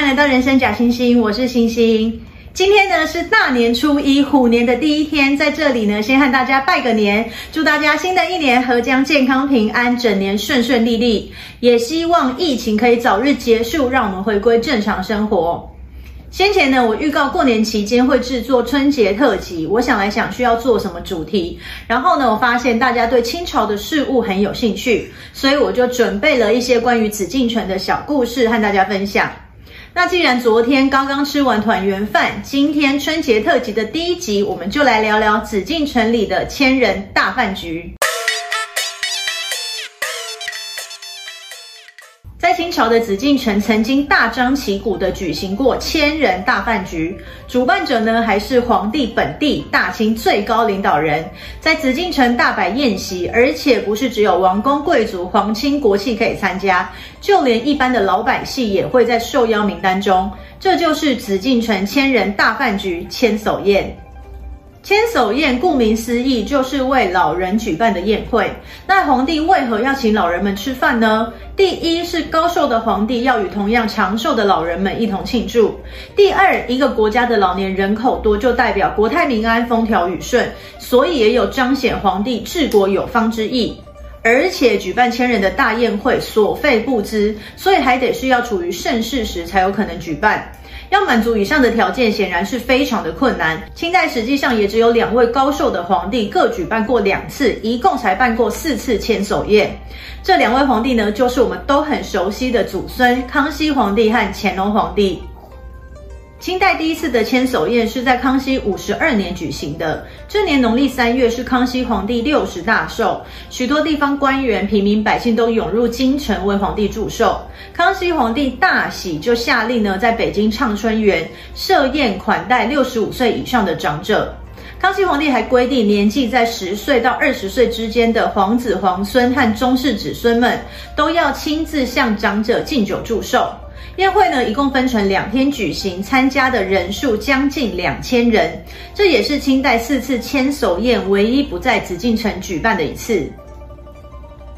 欢迎来到人生假星星，我是星星。今天呢是大年初一，虎年的第一天，在这里呢先和大家拜个年，祝大家新的一年阖家健康平安，整年顺顺利利。也希望疫情可以早日结束，让我们回归正常生活。先前呢，我预告过年期间会制作春节特辑，我想来想需要做什么主题，然后呢，我发现大家对清朝的事物很有兴趣，所以我就准备了一些关于紫禁城的小故事和大家分享。那既然昨天刚刚吃完团圆饭，今天春节特辑的第一集，我们就来聊聊紫禁城里的千人大饭局。清朝的紫禁城曾经大张旗鼓地举行过千人大饭局，主办者呢还是皇帝本地大清最高领导人，在紫禁城大摆宴席，而且不是只有王公贵族、皇亲国戚可以参加，就连一般的老百姓也会在受邀名单中。这就是紫禁城千人大饭局千叟宴。千叟宴顾名思义，就是为老人举办的宴会。那皇帝为何要请老人们吃饭呢？第一是高寿的皇帝要与同样长寿的老人们一同庆祝；第二，一个国家的老年人口多，就代表国泰民安、风调雨顺，所以也有彰显皇帝治国有方之意。而且举办千人的大宴会，所费不支，所以还得是要处于盛世时才有可能举办。要满足以上的条件，显然是非常的困难。清代实际上也只有两位高寿的皇帝各举办过两次，一共才办过四次千叟宴。这两位皇帝呢，就是我们都很熟悉的祖孙康熙皇帝和乾隆皇帝。清代第一次的千叟宴是在康熙五十二年举行的。这年农历三月是康熙皇帝六十大寿，许多地方官员、平民百姓都涌入京城为皇帝祝寿。康熙皇帝大喜，就下令呢，在北京畅春园设宴款待六十五岁以上的长者。康熙皇帝还规定，年纪在十岁到二十岁之间的皇子、皇孙和宗室子孙们，都要亲自向长者敬酒祝寿。宴会呢，一共分成两天举行，参加的人数将近两千人，这也是清代四次千叟宴唯一不在紫禁城举办的一次。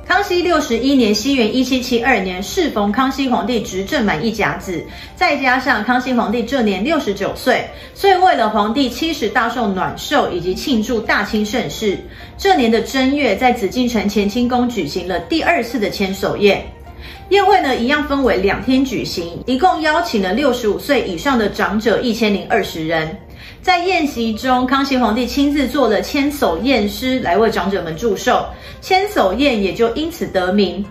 康熙六十一年，西元一七七二年，适逢康熙皇帝执政满一甲子，再加上康熙皇帝这年六十九岁，所以为了皇帝七十大寿暖寿以及庆祝大清盛世，这年的正月，在紫禁城乾清宫举行了第二次的千叟宴。宴会呢，一样分为两天举行，一共邀请了六十五岁以上的长者一千零二十人。在宴席中，康熙皇帝亲自做了千叟宴诗来为长者们祝寿，千叟宴也就因此得名。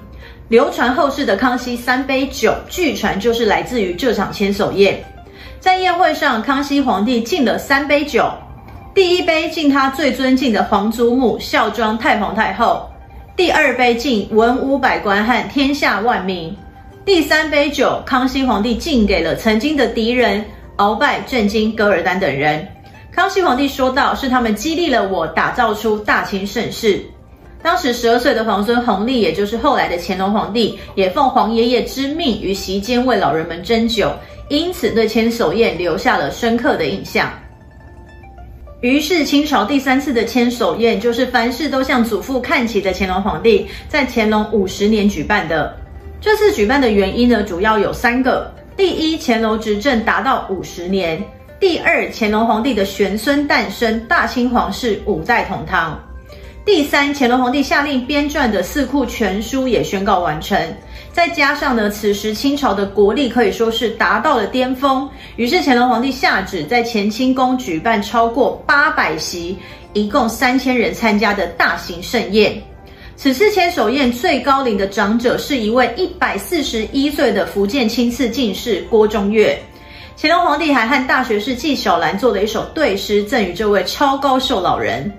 流传后世的康熙三杯酒，据传就是来自于这场千叟宴。在宴会上，康熙皇帝敬了三杯酒，第一杯敬他最尊敬的皇祖母孝庄太皇太后。第二杯敬文武百官和天下万民，第三杯酒，康熙皇帝敬给了曾经的敌人鳌拜、郑经、噶尔丹等人。康熙皇帝说道：“是他们激励了我，打造出大清盛世。”当时十二岁的皇孙弘历，也就是后来的乾隆皇帝，也奉皇爷爷之命于席间为老人们斟酒，因此对千叟宴留下了深刻的印象。于是，清朝第三次的千叟宴，就是凡事都向祖父看齐的乾隆皇帝，在乾隆五十年举办的。这次举办的原因呢，主要有三个：第一，乾隆执政达到五十年；第二，乾隆皇帝的玄孙诞生，大清皇室五代同堂；第三，乾隆皇帝下令编撰的《四库全书》也宣告完成。再加上呢，此时清朝的国力可以说是达到了巅峰，于是乾隆皇帝下旨在乾清宫举办超过八百席，一共三千人参加的大型盛宴。此次千叟宴最高龄的长者是一位一百四十一岁的福建钦刺进士郭中岳，乾隆皇帝还和大学士纪晓岚做了一首对诗赠予这位超高寿老人。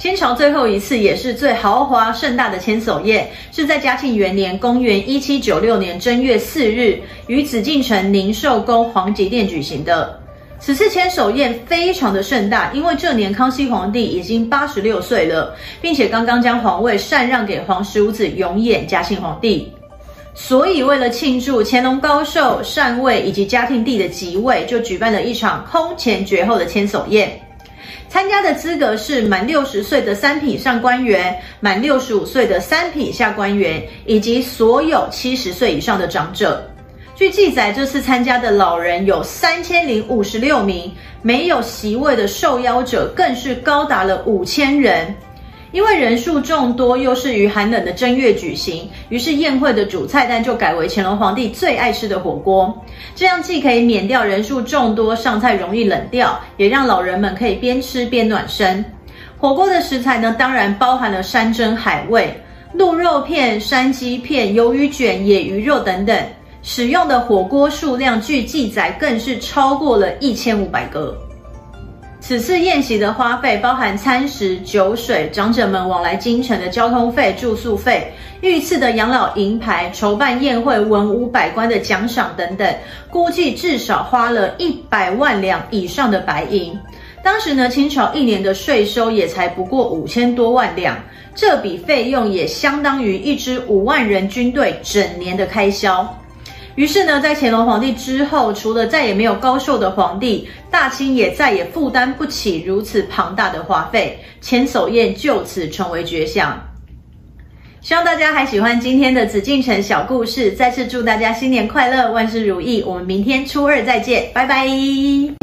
清朝最后一次也是最豪华盛大的千叟宴，是在嘉庆元年（公元一七九六年）正月四日，于紫禁城宁寿宫皇极殿举行的。此次千叟宴非常的盛大，因为这年康熙皇帝已经八十六岁了，并且刚刚将皇位禅让给皇十五子永琰嘉庆皇帝，所以为了庆祝乾隆高寿禅位以及嘉庆帝的即位，就举办了一场空前绝后的千叟宴。参加的资格是满六十岁的三品上官员、满六十五岁的三品下官员，以及所有七十岁以上的长者。据记载，这次参加的老人有三千零五十六名，没有席位的受邀者更是高达了五千人。因为人数众多，又是于寒冷的正月举行，于是宴会的主菜单就改为乾隆皇帝最爱吃的火锅。这样既可以免掉人数众多，上菜容易冷掉，也让老人们可以边吃边暖身。火锅的食材呢，当然包含了山珍海味、鹿肉片、山鸡片、鱿鱼卷、野鱼肉等等。使用的火锅数量，据记载更是超过了一千五百个。此次宴席的花费包含餐食、酒水、长者们往来京城的交通费、住宿费、御赐的养老银牌、筹办宴会文武百官的奖赏等等，估计至少花了一百万两以上的白银。当时呢，清朝一年的税收也才不过五千多万两，这笔费用也相当于一支五万人军队整年的开销。于是呢，在乾隆皇帝之后，除了再也没有高寿的皇帝，大清也再也负担不起如此庞大的花费，千叟宴就此成为绝响。希望大家还喜欢今天的紫禁城小故事，再次祝大家新年快乐，万事如意。我们明天初二再见，拜拜。